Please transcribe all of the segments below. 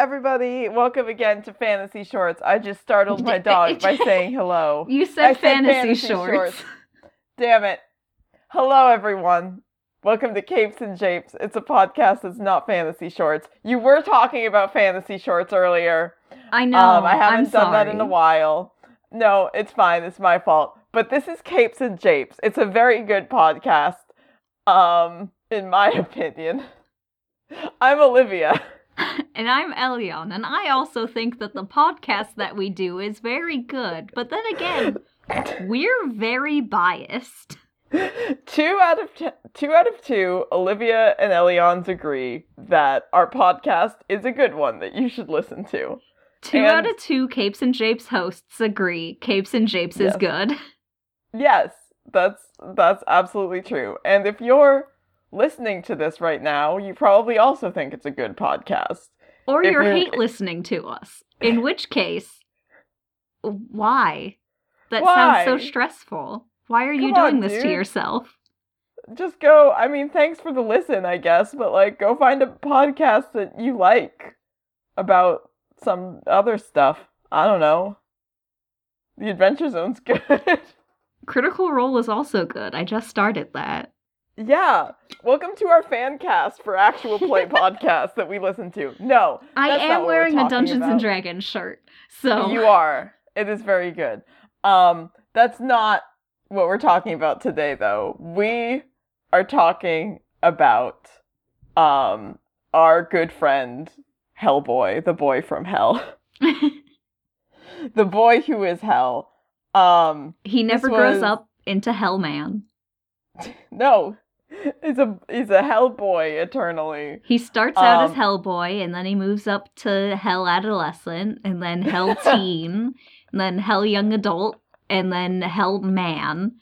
Everybody. Welcome again to Fantasy Shorts. I just startled my dog by saying hello. You said, said fantasy, fantasy shorts. shorts. Damn it. Hello, everyone. Welcome to Capes and Japes. It's a podcast that's not fantasy shorts. You were talking about fantasy shorts earlier. I know. um, I haven't I'm done that in a while. No, it's fine. It's my fault. But this is Capes and Japes. It's a very good podcast, um, in my opinion. I'm Olivia. And I'm Elion, and I also think that the podcast that we do is very good. But then again, we're very biased. two out of t- two out of two, Olivia and Elions agree that our podcast is a good one that you should listen to. Two And- out of two Capes and Japes hosts agree Capes and Japes is good. Yes, that's that's absolutely true. And if you're listening to this right now, you probably also think it's a good podcast. Or If you're you're- hate listening to us. In which case, why? That Why? sounds so stressful. Why are you Come on, doing this to yourself? Just go. I mean, thanks for the listen, I guess, but like, go find a podcast that you like about some other stuff. I don't know. The Adventure Zone's good. Critical Role is also good. I just started that. Yeah. Welcome to our fan cast for actual play podcasts that we listen to. No, I am wearing a Dungeons and. Dragons shirt. So you are. It is very good. Um, that's not what we're talking about today, though. We are talking about um our good friend Hellboy, the boy from Hell, the boy who is Hell. Um, he never grows was- up into Hellman. no, he's a he's a Hellboy eternally. He starts out as Um, Hellboy and then he moves up to Hell Adolescent and then Hell Teen and then Hell Young Adult and then Hell Man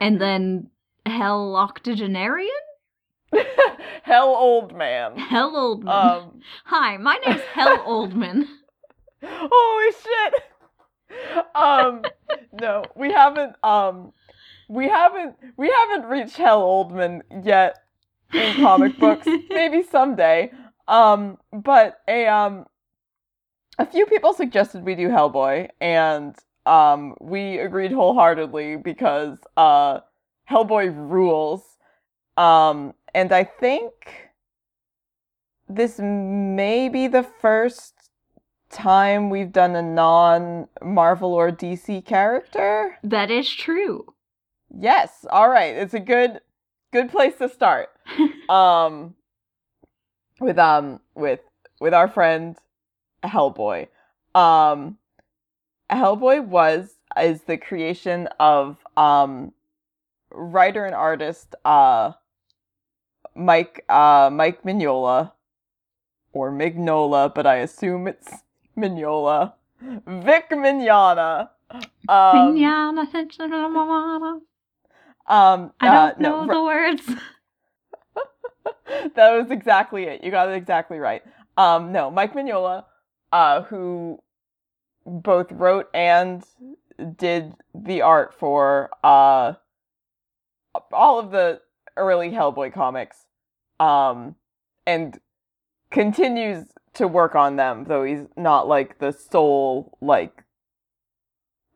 and then Hell Octogenarian? Hell old man. Hell Oldman. Um, Hi, my name's Hell Oldman. Holy shit. Um no, we haven't um we haven't we haven't reached Hell Oldman yet in comic books. Maybe someday. Um but a um a few people suggested we do Hellboy and um we agreed wholeheartedly because uh Hellboy rules. Um and I think this may be the first time we've done a non Marvel or DC character. That is true. Yes. All right. It's a good good place to start. um with um with with our friend Hellboy. Um Hellboy was is the creation of um writer and artist uh Mike uh Mike Mignola or Mignola, but I assume it's Mignola. Vic Mignogna. Um, Manana, um, I uh, don't no, know the words. that was exactly it. You got it exactly right. Um, no, Mike Mignola, uh, who both wrote and did the art for uh, all of the early Hellboy comics, um, and continues to work on them, though he's not like the sole like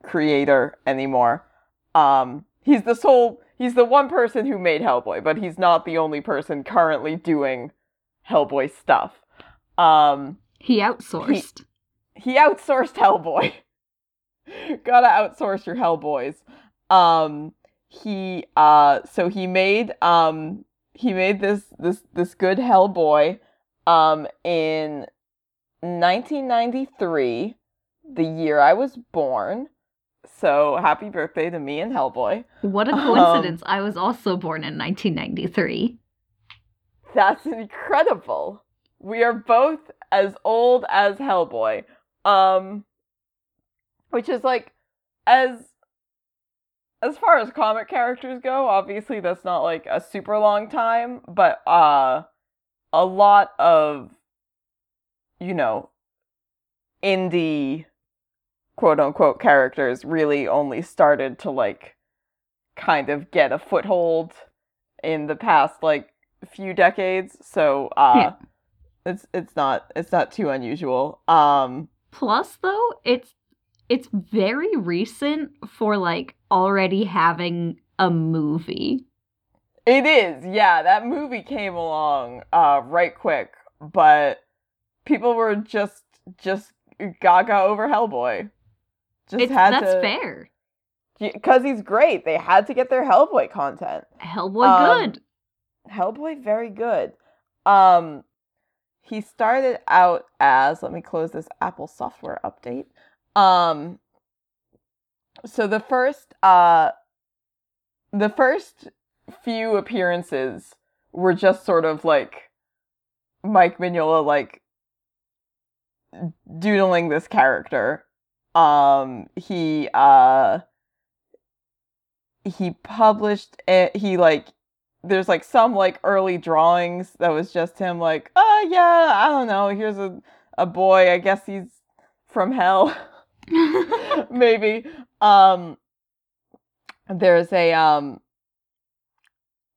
creator anymore. Um, he's the sole, he's the one person who made Hellboy, but he's not the only person currently doing Hellboy stuff. Um, He outsourced. he outsourced Hellboy. Gotta outsource your Hellboys. Um, he uh, so he made um, he made this this this good Hellboy, um, in 1993, the year I was born. So happy birthday to me and Hellboy. What a Um, coincidence. I was also born in 1993. That's incredible. We are both as old as Hellboy. Um which is like as as far as comic characters go, obviously that's not like a super long time, but uh a lot of you know indie quote unquote characters really only started to like kind of get a foothold in the past like few decades. So uh Yeah. It's it's not it's not too unusual. Um Plus, though, it's it's very recent for like already having a movie. It is, yeah. That movie came along uh, right quick, but people were just just gaga over Hellboy. Just It's, had that's to, fair. because he's great. They had to get their Hellboy content. Hellboy Um, good. Hellboy, very good. Um, he started out as let me close this Apple software update. Um, so the first uh, the first few appearances were just sort of like Mike Mignola like doodling this character. Um, he uh he published it. He like there's like some like early drawings that was just him like, oh yeah, I don't know. Here's a a boy. I guess he's from hell. maybe um there's a um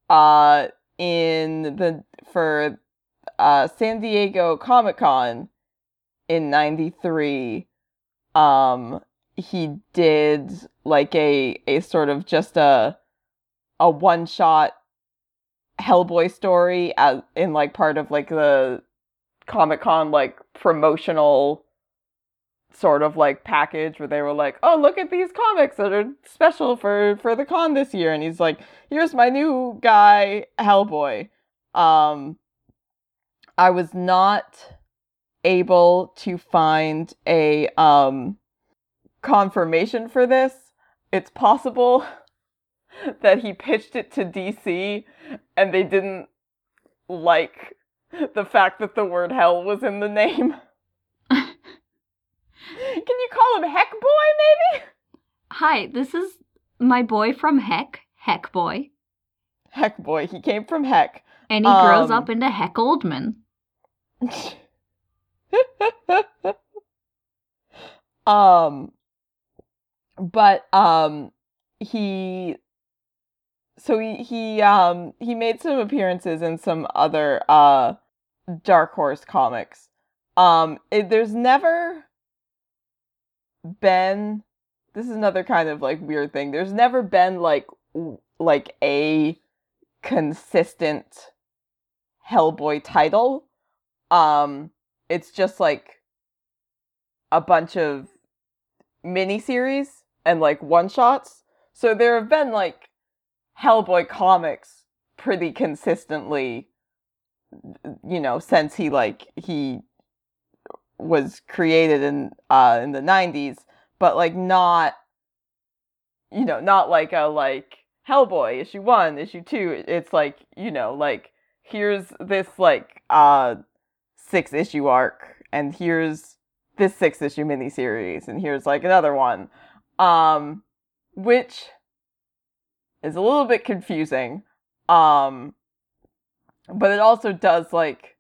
uh in the for uh San Diego Comic-Con in 93 um he did like a a sort of just a a one shot Hellboy story as in like part of like the Comic-Con like promotional sort of like package where they were like, "Oh, look at these comics that are special for for the con this year." And he's like, "Here's my new guy, Hellboy." Um I was not able to find a um confirmation for this. It's possible that he pitched it to DC and they didn't like the fact that the word hell was in the name. Can you call him Heck Boy, maybe? Hi, this is my boy from Heck, Heck Boy. Heck Boy. He came from Heck. And he grows Um, up into Heck Oldman. um, but um, he. So he he um he made some appearances in some other uh Dark Horse comics. Um, it, there's never been. This is another kind of like weird thing. There's never been like like a consistent Hellboy title. Um, it's just like a bunch of miniseries and like one shots. So there have been like Hellboy comics pretty consistently, you know, since he like he was created in uh in the 90s, but like not you know, not like a like Hellboy issue 1, issue 2. It's like, you know, like here's this like uh six issue arc and here's this six issue miniseries and here's like another one. Um which is a little bit confusing um but it also does like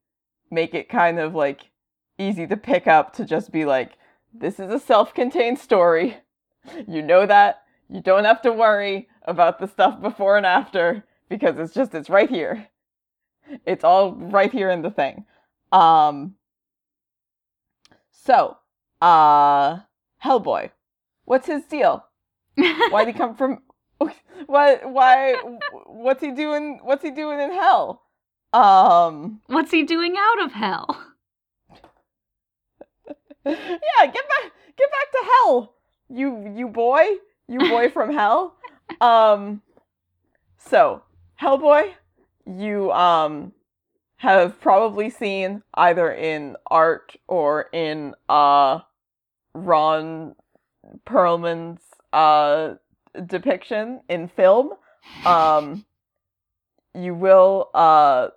make it kind of like easy to pick up to just be like this is a self-contained story. You know that. You don't have to worry about the stuff before and after because it's just it's right here. It's all right here in the thing um so uh hellboy what's his deal? Why'd he come from what why what's he doing what's he doing in hell? Um. What's he doing out of hell? yeah get back get back to hell you you boy you boy from hell. Um so hellboy you um have probably seen either in art or in uh ron perlman's uh depiction in film um you will uh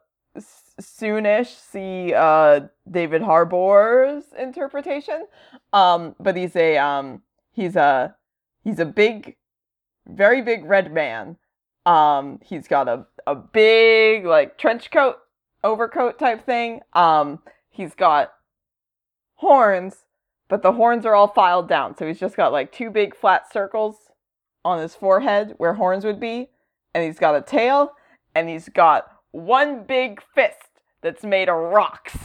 soonish see uh David Harbour's interpretation. Um but he's a um he's a he's a big very big red man. Um he's got a a big like trench coat overcoat type thing. Um he's got horns, but the horns are all filed down. So he's just got like two big flat circles on his forehead where horns would be, and he's got a tail, and he's got one big fist that's made of rocks.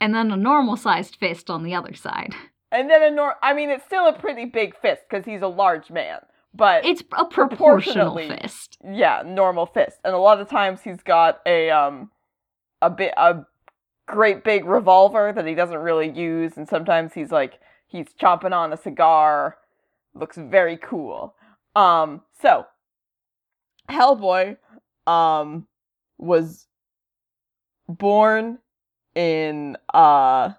and then a normal sized fist on the other side. And then a nor I mean it's still a pretty big fist because he's a large man. But It's a proportional fist. yeah, normal fist. And a lot of times he's got a um a bit a great big revolver that he doesn't really use and sometimes he's like he's chomping on a cigar. Looks very cool. Um so Hellboy um was born in uh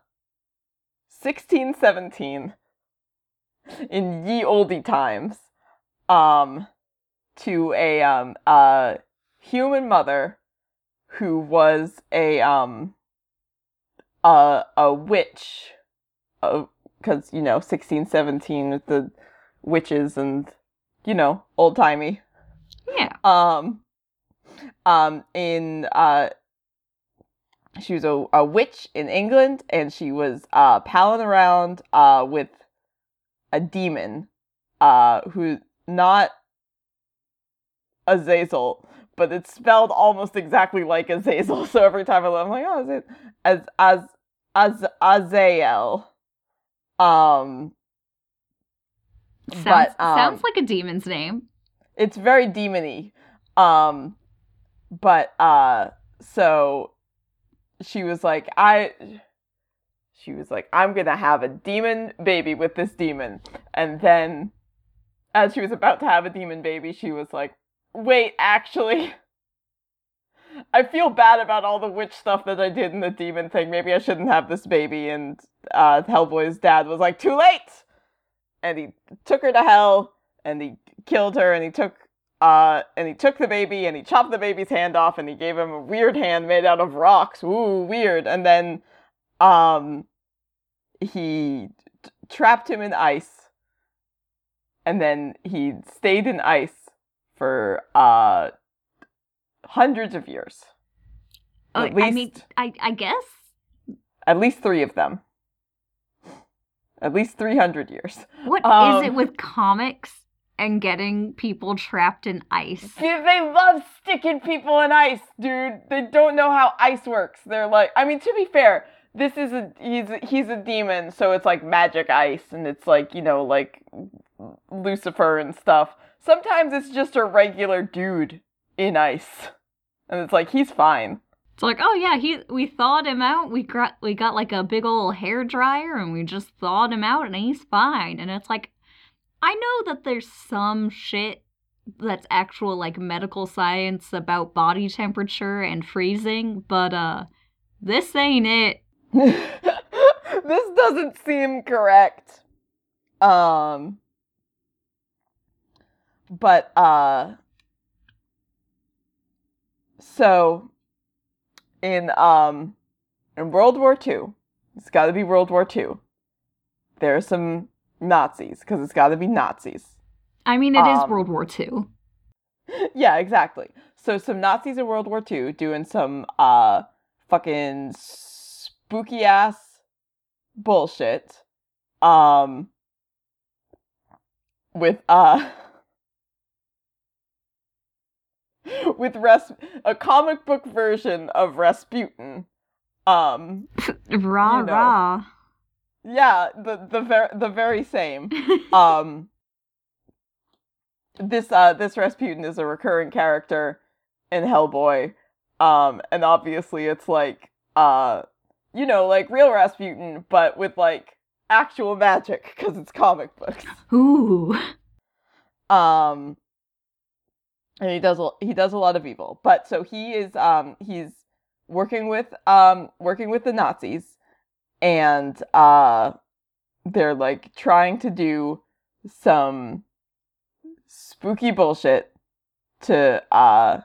1617 in ye olde times um to a um a human mother who was a um a a witch because you know 1617 with the witches and you know old timey Yeah. um um in uh she was a, a witch in England and she was uh palling around uh with a demon uh who not Azazel but it's spelled almost exactly like Azazel so every time I look I'm like oh is it as as as Azael. Um Sounds, but um, sounds like a demon's name. it's very demony. Um but uh so she was like i she was like i'm gonna have a demon baby with this demon. And then as she was about to have a demon baby she was like wait actually. I feel bad about all the witch stuff that i did in the demon thing. Maybe i shouldn't have this baby and uh hellboy's dad was like too late! And he took her to hell and he killed her and he took uh and he took the baby and he chopped the baby's hand off and he gave him a weird hand made out of rocks. Ooh weird. And then um he t- trapped him in ice. And then he stayed in ice for uh hundreds of years Oh, at I mean, least- I, I guess. at least 3 of them at least 300 years What is Um, it with comics and getting people trapped in ice? Dude, they love sticking people in ice, dude. They don't know how ice works. They're like, I mean, to be fair, this is a he's a, he's a demon, so it's like magic ice, and it's like you know like Lucifer and stuff. Sometimes it's just a regular dude in ice, and it's like he's fine. It's like, oh yeah, he we thawed him out. We got we got like a big old hair dryer and we just thawed him out and he's fine. And it's like I know that there's some shit that's actual like medical science about body temperature and freezing, but uh this ain't it. this doesn't seem correct. Um but uh so in um in World War II, it's got to be World War II. There are some Nazis because it's got to be Nazis. I mean, it is Um, World War II. yeah, exactly. So some Nazis in World War II doing some uh fucking spooky ass bullshit. Um with uh with Ras- a comic book version of Rasputin. Um Rah you know. rah. yeah, the the ver- the very same. um this uh this Rasputin is a recurring character in Hellboy. Um and obviously it's like uh you know, like real Rasputin but with like actual magic cuz it's comic books. Ooh. Um and he does a, he does a lot of evil. But so he is um he's working with um working with the Nazis and uh they're like trying to do some spooky bullshit to uh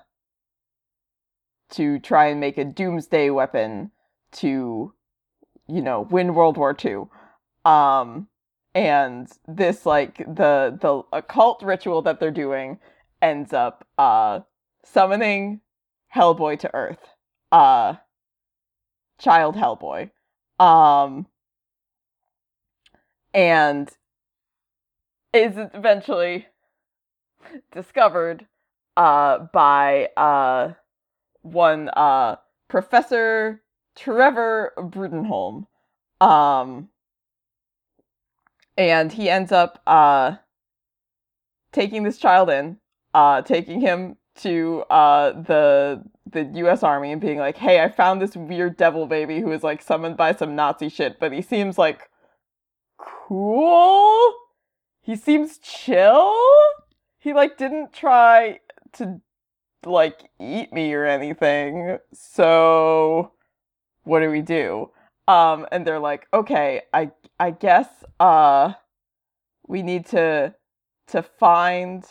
to try and make a doomsday weapon to you know win World War II. Um and this like the the occult ritual that they're doing ends up uh summoning Hellboy to Earth. Uh child Hellboy. Um and is eventually discovered uh by uh one uh Professor Trevor Bruttenholm. Um, and he ends up uh, taking this child in, uh, taking him to uh, the the U.S. Army and being like, "Hey, I found this weird devil baby who is like summoned by some Nazi shit, but he seems like cool. He seems chill. He like didn't try to like eat me or anything. So what do we do?" Um, and they're like, "Okay, I I guess uh, we need to to find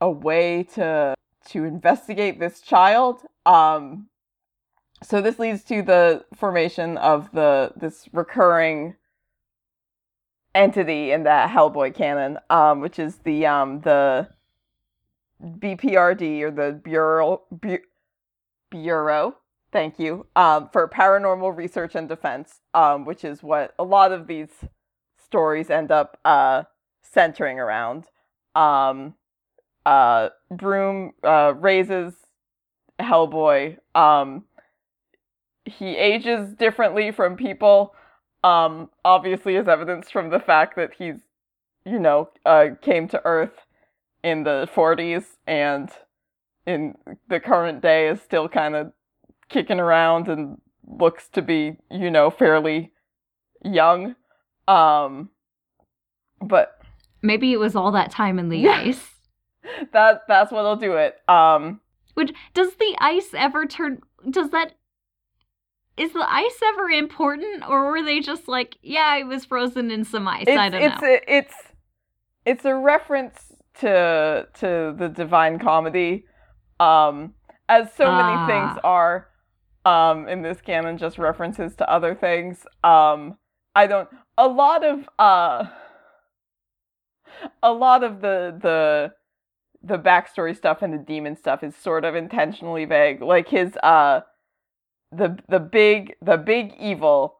a way to to investigate this child. Um, so this leads to the formation of the this recurring entity in the Hellboy canon, um, which is the um, the BPRD or the Bureau Bu- Bureau. Thank you. Um, for paranormal research and defense, um, which is what a lot of these stories end up uh, centering around. Um, uh, Broom uh, raises Hellboy. Um, he ages differently from people, um, obviously, as evidenced from the fact that he's, you know, uh, came to Earth in the 40s and in the current day is still kind of kicking around and looks to be, you know, fairly young. Um, but Maybe it was all that time in the Yeah. ice. that that's what'll do it. Um, Which does the ice ever turn? Does that? Is the ice ever important, or were they just like, yeah, it was frozen in some ice? I don't it's know. A, it's it's a reference to to the Divine Comedy, um, as so many Ah. things are, um, in this canon, just references to other things. Um, I don't. A lot of uh, a lot of the the the backstory stuff and the demon stuff is sort of intentionally vague. Like his uh, the the big the big evil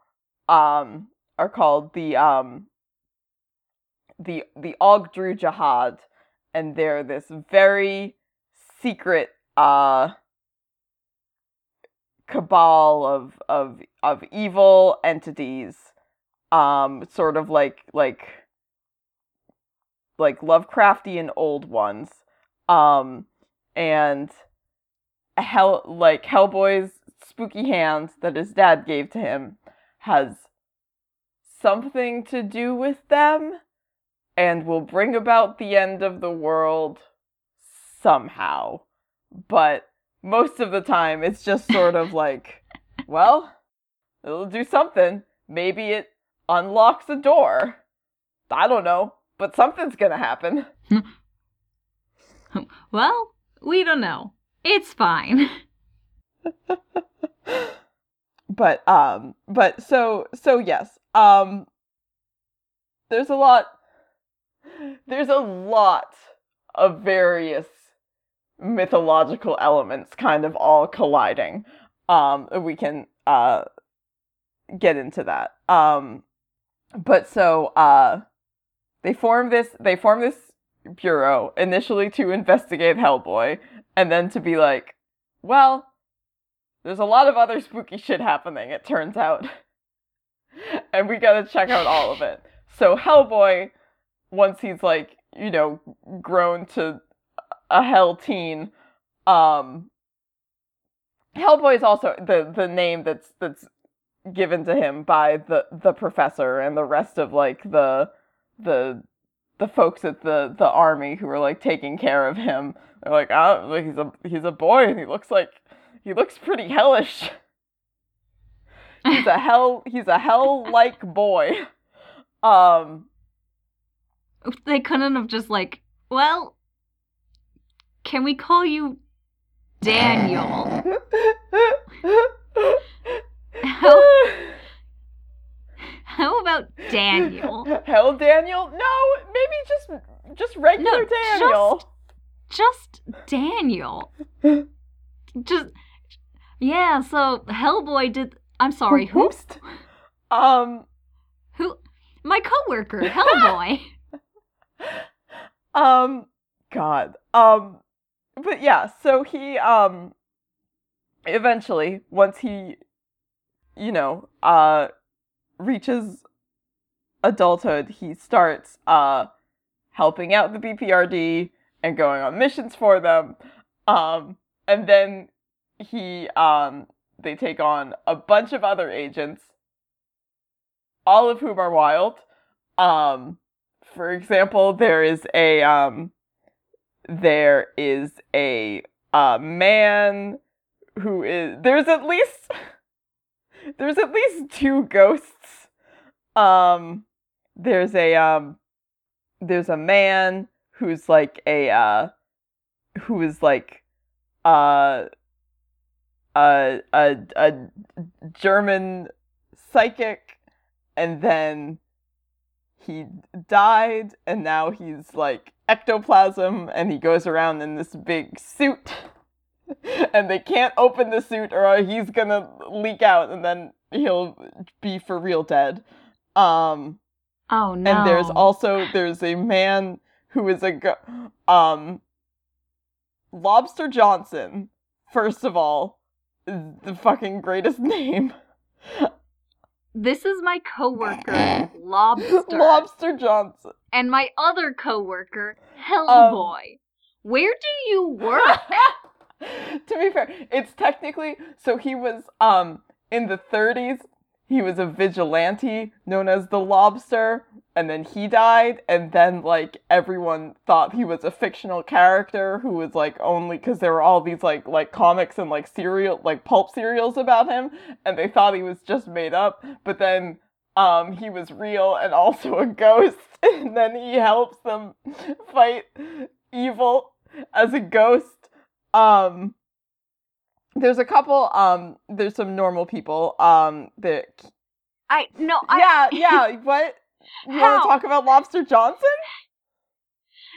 um are called the um the the Ogdru Jihad, and they're this very secret uh cabal of of of evil entities, um, sort of like like like Lovecraftian old ones, um, and hell like Hellboy's spooky hand that his dad gave to him has something to do with them and will bring about the end of the world somehow. But most of the time, it's just sort of like, well, it'll do something. Maybe it unlocks a door. I don't know, but something's gonna happen. well, we don't know. It's fine. but um but so so yes um there's a lot there's a lot of various mythological elements kind of all colliding um we can uh get into that um but so uh they form this they form this bureau initially to investigate hellboy and then to be like well there's a lot of other spooky shit happening, it turns out. and we gotta check out all of it. So Hellboy, once he's like, you know, grown to a hell teen, um Hellboy is also the the name that's that's given to him by the the professor and the rest of like the the the folks at the the army who were like taking care of him. They're like, oh, like, he's a he's a boy and he looks like he looks pretty hellish. He's a hell he's a hell like boy. Um they couldn't have just like, well, can we call you Daniel? How, how about Daniel? Hell Daniel? No, just just regular No, Daniel. Just Daniel. Just yeah. So Hellboy did. I'm sorry. Who? Um Who? My coworker, Hellboy. um god um but yeah so he um eventually once he you know, uh, reaches adulthood, he starts uh, helping out the BPRD and going on missions for them. Um, and then he, um, they take on a bunch of other agents, all of whom are wild. Um, for example, there is a, um, there is a, uh, man who is, there's at least, there's at least two ghosts. Um, there's a, um, there's a man who's like a, uh, who is like, uh, a, a, a German psychic, and then he died, and now he's like ectoplasm, and he goes around in this big suit. and they can't open the suit, or he's gonna leak out, and then he'll be for real dead. Um, Oh no. and there's also there's a man who is a go- um Lobster Johnson. First of all, is the fucking greatest name. This is my coworker, Lobster. Lobster Johnson. and my other coworker, Um, Hellboy. Where do you work? to be fair, it's technically so he was um in the 30s. He was a vigilante known as the Lobster, and then he died, and then like everyone thought he was a fictional character who was like only because there were all these like like comics and like serial like pulp serials about him, and they thought he was just made up. But then um he was real and also a ghost, and then he helps them fight evil as a ghost. Um there's a couple um there's some normal people um that I no, I yeah yeah what you want to talk about lobster johnson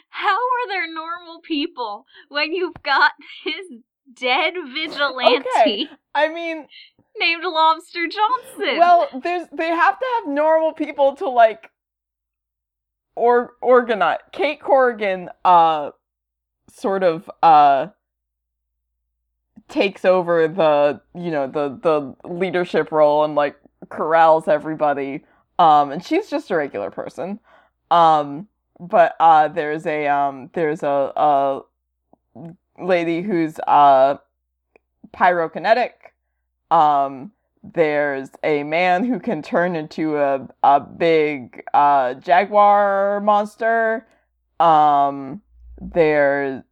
how are there normal people when you've got this dead vigilante Okay. i mean named Lobster Johnson? well there's they have to have normal people to like or organize kate corrigan uh sort of uh takes over the you know the the leadership role and like corrals everybody. Um and she's just a regular person. Um but uh there's a um there's a a lady who's uh pyrokinetic. Um there's a man who can turn into a a big uh jaguar monster. Um there's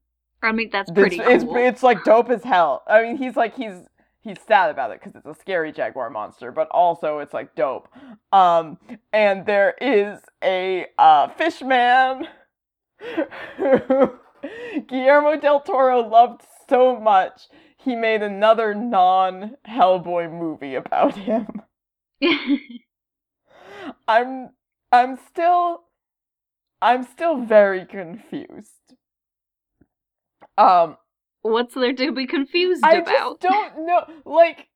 I mean that's pretty it's, cool. it's like dope as hell. I mean, he's like he's he's sad about it because it's a scary jaguar monster, but also it's like dope. Um, and there is a uh, fish man who Guillermo del Toro loved so much he made another non Hellboy movie about him. I'm I'm still I'm still very confused. Um What's there to be confused about? I about? just don't know. Like,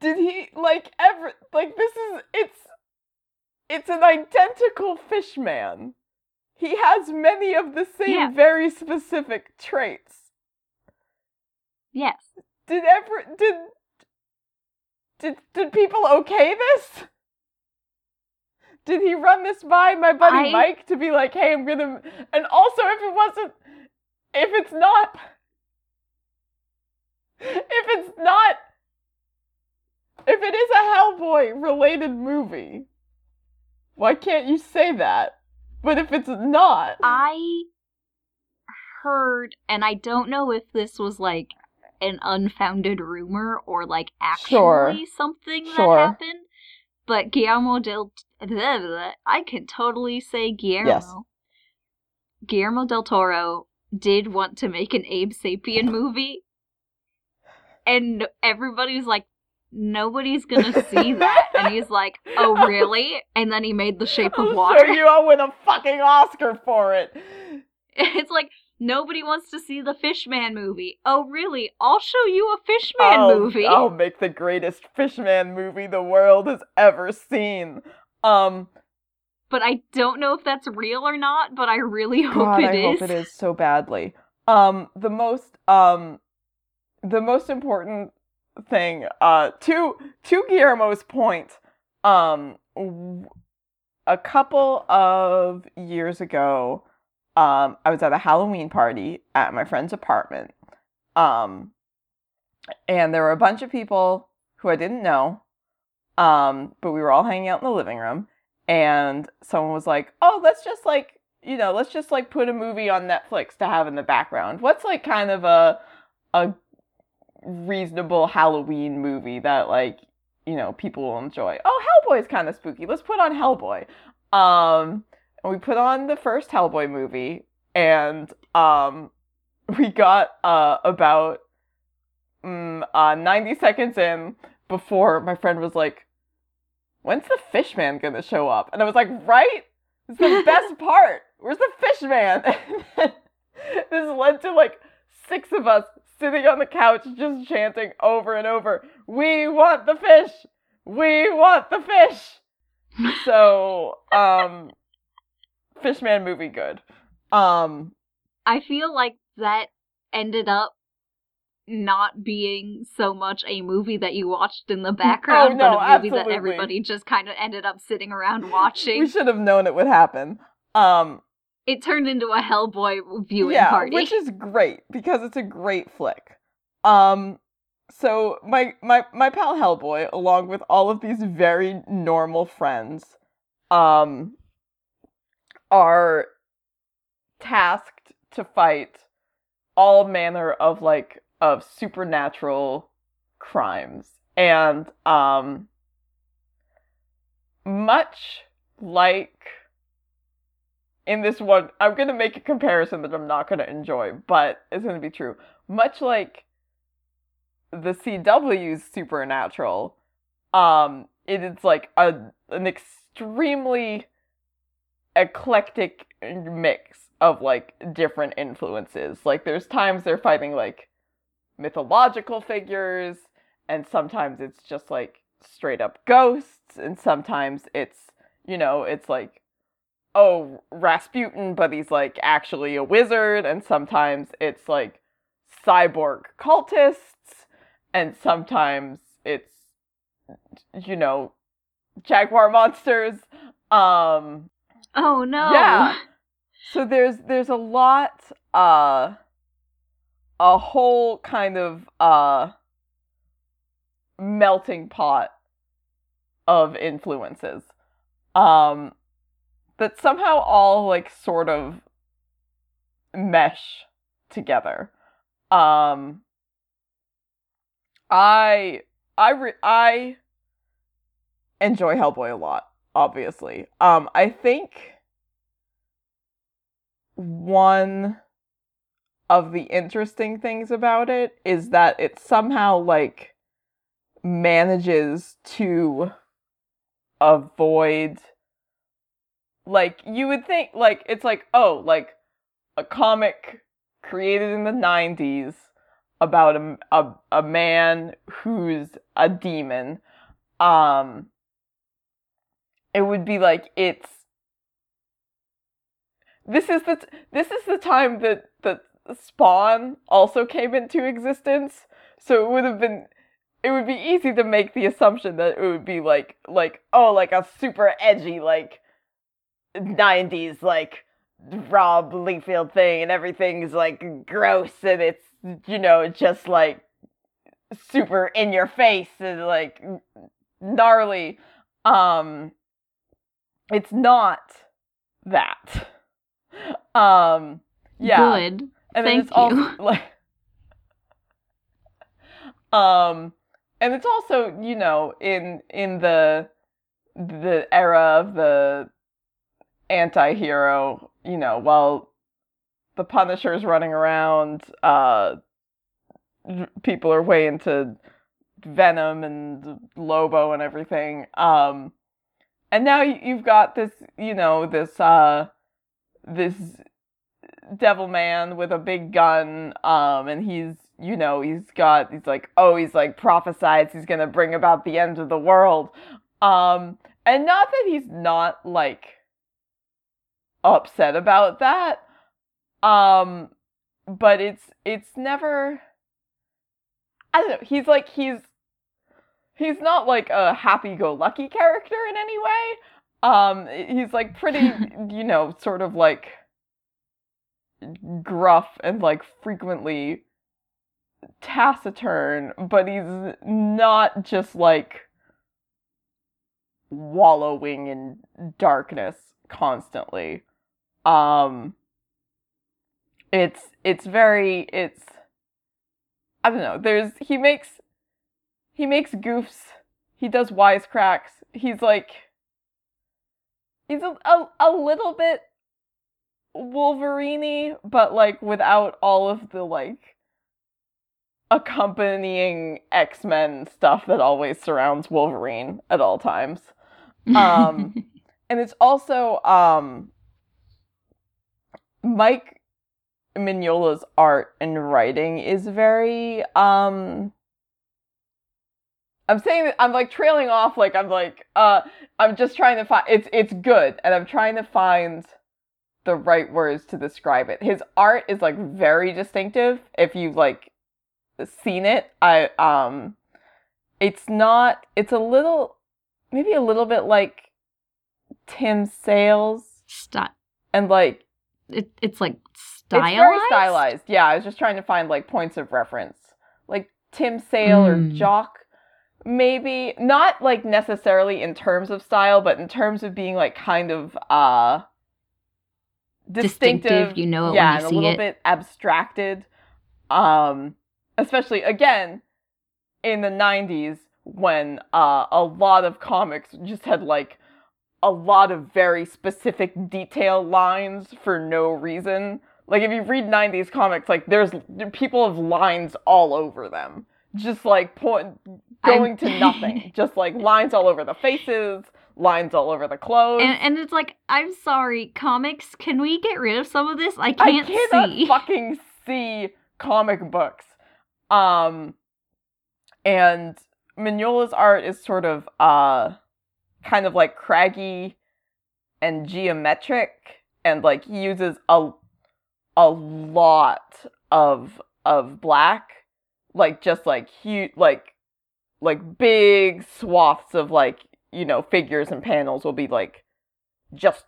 did he like ever? Like, this is it's it's an identical fish man. He has many of the same Yeah. very specific traits. Yes. Did ever did did did people okay this? Did he run this by my buddy I- Mike to be like, "Hey, I'm gonna," and also if it wasn't, if it's not, if it's not, if it is a Hellboy related movie, why can't you say that? But if it's not, I heard, and I don't know if this was like an unfounded rumor or like actually Sure. something Sure. that happened, but Guillermo del I can totally say Guillermo. Yes. Guillermo del Toro did want to make an Abe Sapien movie, and everybody's like, nobody's gonna see that, and he's like, oh really? And then he made The Shape of Water. you all win a fucking Oscar for it. It's like nobody wants to see the Fishman movie. Oh, really? I'll show you a Fishman I'll, movie. I'll make the greatest Fishman movie the world has ever seen. Um, But I don't know if that's real or not. But I really hope it is. God, it I is. hope it is so badly. Um, the most um, the most important thing. Uh, to to Guillermo's point, um, w- a couple of years ago, um, I was at a Halloween party at my friend's apartment. Um, and there were a bunch of people who I didn't know. Um, but we were all hanging out in the living room, and someone was like, "Oh, let's just like, you know, let's just like put a movie on Netflix to have in the background. What's like kind of a a reasonable Halloween movie that like you know people will enjoy. Oh, Hellboy is kind of spooky. Let's put on Hellboy. Um, and we put on the first Hellboy movie, and um, we got uh about mm, uh 90 seconds in before my friend was like, "When's the Fishman gonna show up?" And I was like, "Right." It's the best part. Where's the fish man? this led to like six of us sitting on the couch just chanting over and over, "We want the fish! We want the fish!" so, um, Fishman movie good. Um, I feel like that ended up not being so much a movie that you watched in the background, Oh, no, but a movie absolutely. that everybody just kind of ended up sitting around watching. we should have known it would happen. Um, It turned into a Hellboy viewing yeah, party. which is great because it's a great flick. Um, so my my my pal Hellboy, along with all of these very normal friends, um, are tasked to fight all manner of like of supernatural crimes. And um much like in this one i'm going to make a comparison that i'm not going to enjoy but it's going to be true. Much like the cw's supernatural um it is like a an extremely eclectic mix of like different influences. Like there's times they're fighting like mythological figures and sometimes it's just like straight up ghosts and sometimes it's you know it's like oh rasputin but he's like actually a wizard and sometimes it's like cyborg cultists and sometimes it's you know jaguar monsters. Um oh no. Yeah. so there's there's a lot uh a whole kind of uh melting pot of influences um that somehow all like sort of mesh together um i i re- i enjoy hellboy a lot obviously. Um i think one of the interesting things about it is that it somehow like manages to avoid like you would think like it's like oh like a comic created in the 90s about a, a, a man who's a demon. Um it would be like it's this is the t- this is the time that that Spawn also came into existence, so it would have been it would be easy to make the assumption that it would be like like oh like a super edgy like 90s like Rob Liefeld thing and everything's like gross and it's you know just like super in your face and like gnarly. Um it's not that um yeah Good. and Thank it's also you. like um and it's also you know in in the the era of the anti-hero you know while the punisher's running around uh people are way into venom and lobo and everything um and now you've got this you know this uh this devil man with a big gun um and he's you know he's got he's like oh he's like prophesied he's gonna bring about the end of the world. Um and not that he's not like upset about that um but it's it's never i don't know he's like he's he's not like a happy-go-lucky character in any way. Um, he's like pretty, you know, sort of like gruff and like frequently taciturn, but he's not just like wallowing in darkness constantly. Um it's it's very it's I don't know. There's he makes he makes goofs. He does wisecracks. He's like he's a, a, a little bit Wolverine, but like without all of the like accompanying X Men stuff that always surrounds Wolverine at all times. Um, and it's also um, Mike Mignola's art and writing is very. Um, I'm saying I'm like trailing off, like I'm like uh, I'm just trying to find it's it's good, and I'm trying to find the right words to describe it. His art is like very distinctive. If you've like seen it, I um it's not it's a little maybe a little bit like Tim Sale's Sti- and like it, it's like stylized. it's very stylized. Yeah, I was just trying to find like points of reference. Like Tim Sale or Mm. Jock maybe not like necessarily in terms of style, but in terms of being like kind of uh distinctive, Distinctive, you know it yeah, when you and see a little it. bit abstracted. Um especially again in the 90s when uh a lot of comics just had like a lot of very specific detail lines for no reason. Like if you read 90s comics like there's people have lines all over them. Just like point going to I'm- nothing. just like lines all over the faces, lines all over the clothes. And, and it's like, I'm sorry, comics, can we get rid of some of this? I I can't I cannot see. fucking see comic books. Um, and Mignola's art is sort of uh, kind of like craggy and geometric, and like he uses a a lot of of black, like just like huge, like like big swaths of like you know figures and panels will be like just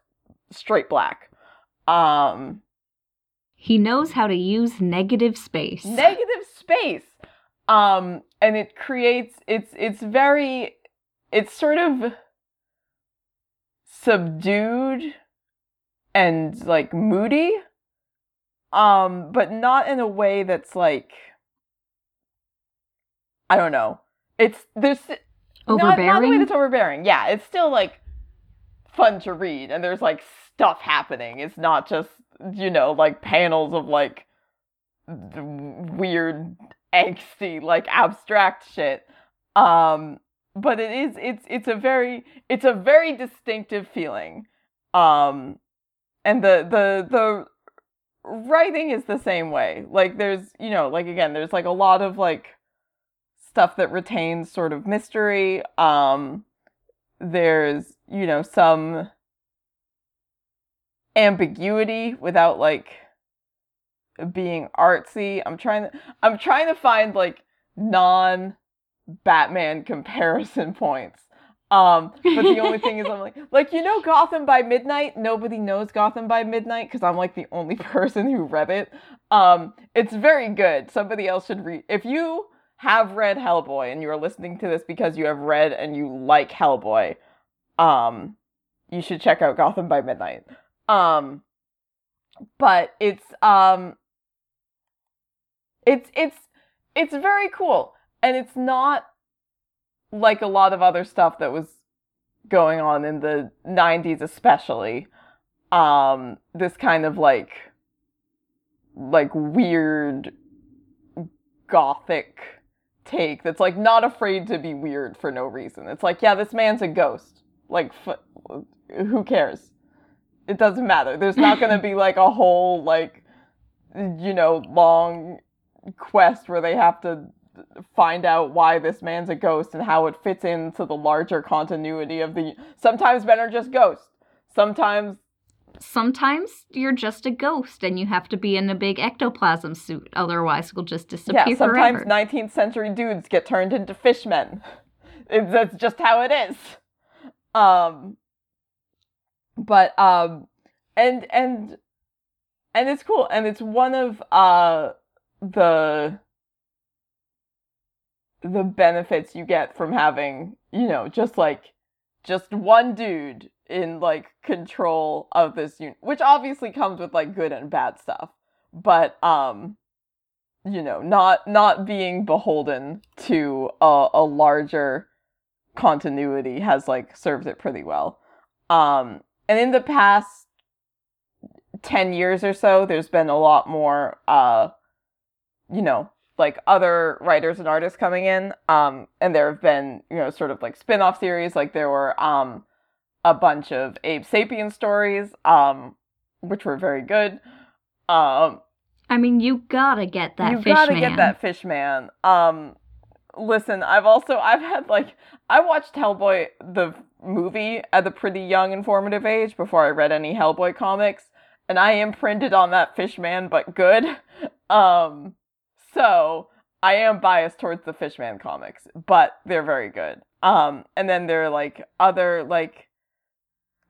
straight black. Um, He knows how to use negative space. negative space um and it creates it's it's very it's sort of subdued and like moody um but not in a way that's like i don't know it's there's not, not in a way Overbearing? that's overbearing. Yeah it's still like fun to read and there's like stuff happening. It's not just you know like panels of like weird angsty like abstract shit. Um but it is it's it's a very it's a very distinctive feeling. Um and the the the writing is the same way. Like there's you know like again there's like a lot of like stuff that retains sort of mystery um there's you know some ambiguity without like being artsy. I'm trying to I'm trying to find like non Batman comparison points. Um, but the only thing is I'm like like you know Gotham by Midnight? Nobody knows Gotham by Midnight because I'm like the only person who read it. Um, it's very good. Somebody else should read if you have read Hellboy and you are listening to this because you have read and you like Hellboy, um, you should check out Gotham by Midnight. Um, but it's um it's it's it's very cool and it's not like a lot of other stuff that was going on in the 90s especially um this kind of like like weird gothic take that's like not afraid to be weird for no reason. It's like yeah this man's a ghost. Like f- who cares? It doesn't matter. There's not going to be like a whole like you know long quest where they have to find out why this man's a ghost and how it fits into the larger continuity of the sometimes men are just ghosts. Sometimes Sometimes you're just a ghost and you have to be in a big ectoplasm suit, otherwise you'll just disappear yeah sometimes forever. 19th century dudes get turned into fishmen it's that's just how it is. Um, but um, and and and it's cool, and it's one of uh the the benefits you get from having you know just like just one dude in like control of this unit, which obviously comes with like good and bad stuff, but um you know, not not being beholden to a, a larger continuity has like served it pretty well. Um, and in the past ten years or so, there's been a lot more, uh, you know, like other writers and artists coming in. Um, and there have been, you know, sort of like spin-off series. Like there were um, a bunch of Abe Sapien stories, um, which were very good. Um, I mean, you gotta get that. you fish gotta man. get that fish man. Um, listen, I've also I've had like I watched Hellboy the movie at a pretty young, informative age before I read any Hellboy comics, and I imprinted on that fish man, but good. Um, so I am biased towards the Fishman comics, but they're very good. Um, and then there are like other like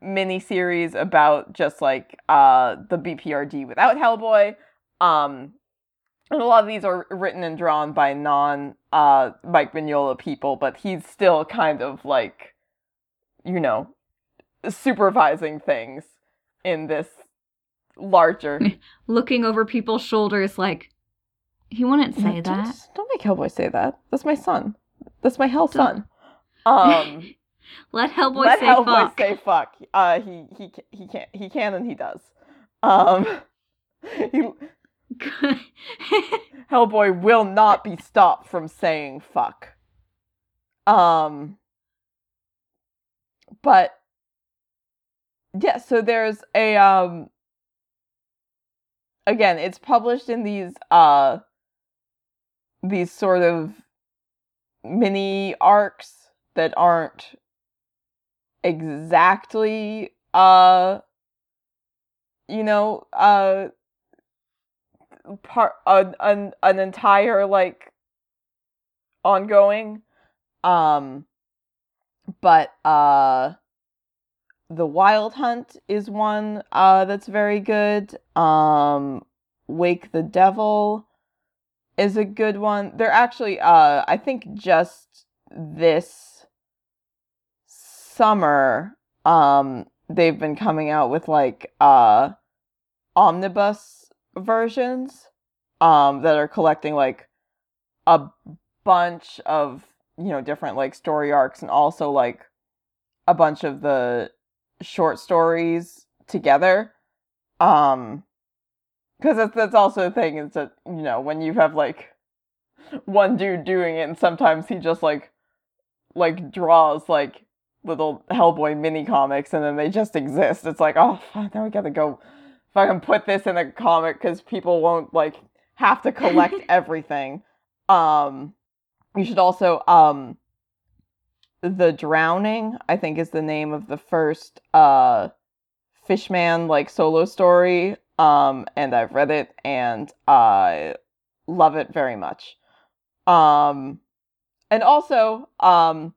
mini series about just like uh the BPRD without Hellboy. Um, and a lot of these are written and drawn by non uh Mike Mignola people, but he's still kind of like, you know, supervising things in this larger. Looking over people's shoulders, like he wouldn't say Don't- that. Don't make Hellboy say that. That's my son. That's my hell son. Um, Let Hellboy say fuck. let say Hellboy fuck. say fuck. Uh, he he he can he can and he does. Um, he, Hellboy will not be stopped from saying fuck. Um but yeah, so there's a um again, it's published in these uh these sort of mini arcs that aren't exactly uh you know uh part an, an an entire like ongoing um but uh the wild hunt is one uh that's very good um wake the devil is a good one. They're actually uh i think just this summer um they've been coming out with like uh omnibus versions um that are collecting like a bunch of you know different like story arcs and also like a bunch of the short stories together. Um because that's that's also the thing is that you know when you have like one dude doing it and sometimes he just like like draws like little Hellboy mini comics and then they just exist. It's like, oh, fuck, now we gotta go fucking put this in a comic because people won't like have to collect everything. Um, you should also um, the drowning. I think is the name of the first uh Fishman like solo story. Um, and I've read it and I love it very much. Um, and also um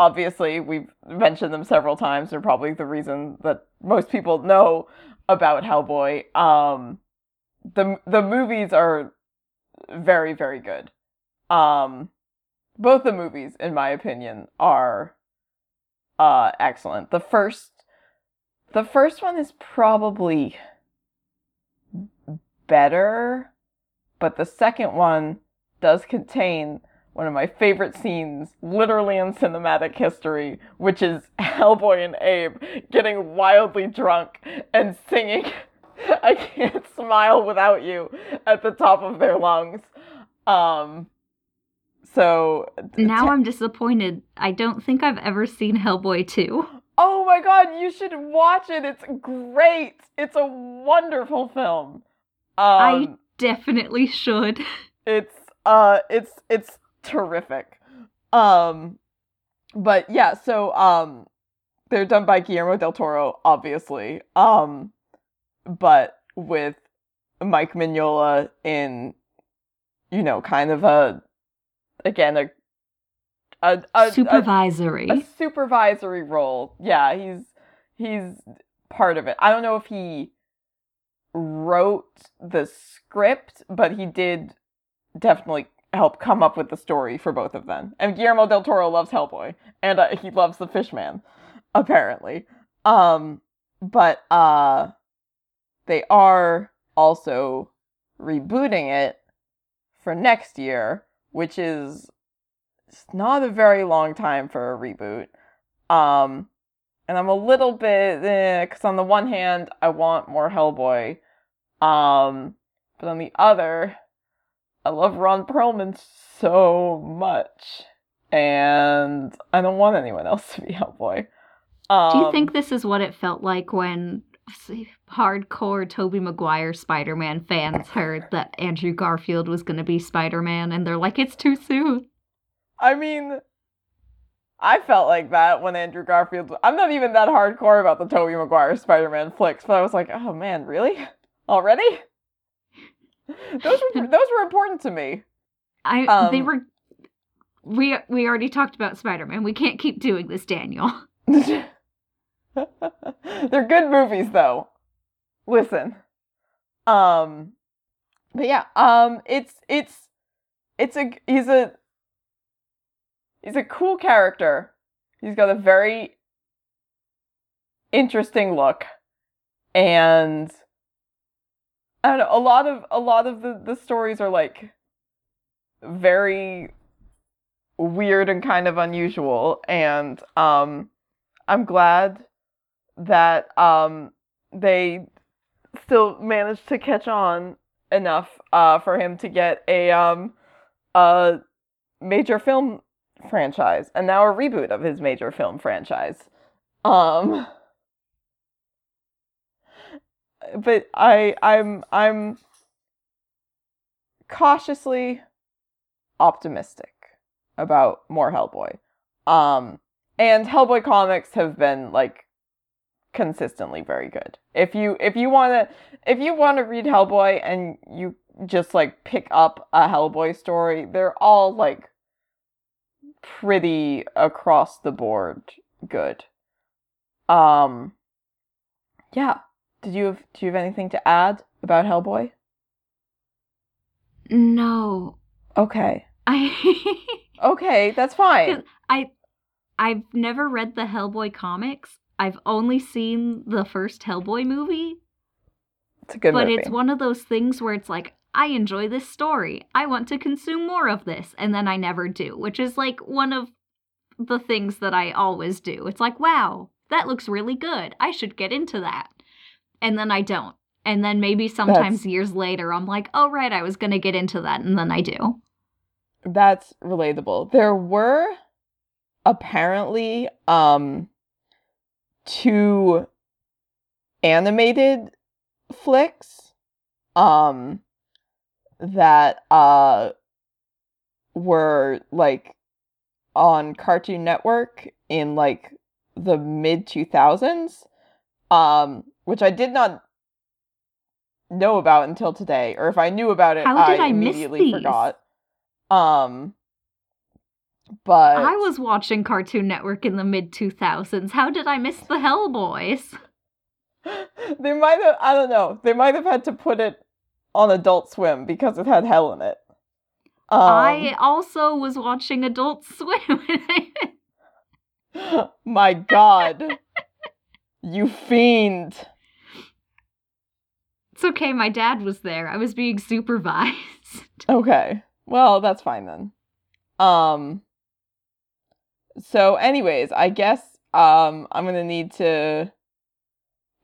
obviously we've mentioned them several times. They're probably the reason that most people know about hellboy. Um the the movies are very very good. Um both the movies in my opinion are uh excellent. The first the first one is probably better but the second one does contain one of my favorite scenes, literally in cinematic history, which is Hellboy and Abe getting wildly drunk and singing I Can't Smile Without You at the top of their lungs. Um, so. Now I'm disappointed. I don't think I've ever seen Hellboy 2. Oh my god, you should watch it. It's great. It's a wonderful film. Um, I Definitely should. it's uh it's it's terrific um but yeah so um they're done by guillermo del toro obviously um but with mike mignola in you know kind of a again a a, a, a Supervisory. a supervisory role. Yeah, he's he's part of it. I don't know if he wrote the script, but he did definitely help come up with the story for both of them. And Guillermo del Toro loves Hellboy, and uh, he loves the Fishman, apparently. Um, but uh, they are also rebooting it for next year, which is not a very long time for a reboot. Um, and I'm a little bit because on the one hand, I want more Hellboy, um, but on the other, I love Ron Perlman so much, and I don't want anyone else to be Hellboy. Um, Do you think this is what it felt like when hardcore Tobey Maguire Spider-Man fans heard that Andrew Garfield was going to be Spider-Man and they're like it's too soon? I mean, I felt like that when Andrew Garfield. I'm not even that hardcore about the Tobey Maguire Spider-Man flicks, but I was like, oh man, really? Already? those were those were important to me. I Um, they were we we already talked about Spider-Man. We can't keep doing this, Daniel. They're good movies though. Listen. Um but yeah, um it's it's it's a he's a he's a cool character. He's got a very interesting look and Know, a lot of a lot of the the stories are like very weird and kind of unusual and um I'm glad that um they still managed to catch on enough uh for him to get a um a major film franchise and now a reboot of his major film franchise. Um but I I'm I'm cautiously optimistic about more Hellboy. Um and Hellboy comics have been like consistently very good. If you if you want to if you want to read Hellboy and you just like pick up a Hellboy story, they're all like pretty across the board good. Um yeah. Did you have do you have anything to add about Hellboy? No. Okay. I Okay, that's fine. I I've never read the Hellboy comics. I've only seen the first Hellboy movie, It's a good movie. but movie. it's one of those things where it's like I enjoy this story. I want to consume more of this, and then I never do, which is like one of the things that I always do. It's like, wow, that looks really good. I should get into that. And then I don't. And then maybe sometimes That's- years later I'm like, "Oh right, I was going to get into that." And then I do. That's relatable. There were apparently um two animated flicks um that uh were like on Cartoon Network in like the mid 2000s um which I did not know about until today or if I knew about it How did I immediately forgot um but I was watching Cartoon Network in the mid 2000s. How did I miss the Hellboys? they might have I don't know. They might have had to put it on Adult Swim because it had hell in it. Um, I also was watching Adult Swim. my god. you fiend. It's okay, my dad was there. I was being supervised. Okay. Well, that's fine then. Um so anyways, I guess um I'm going to need to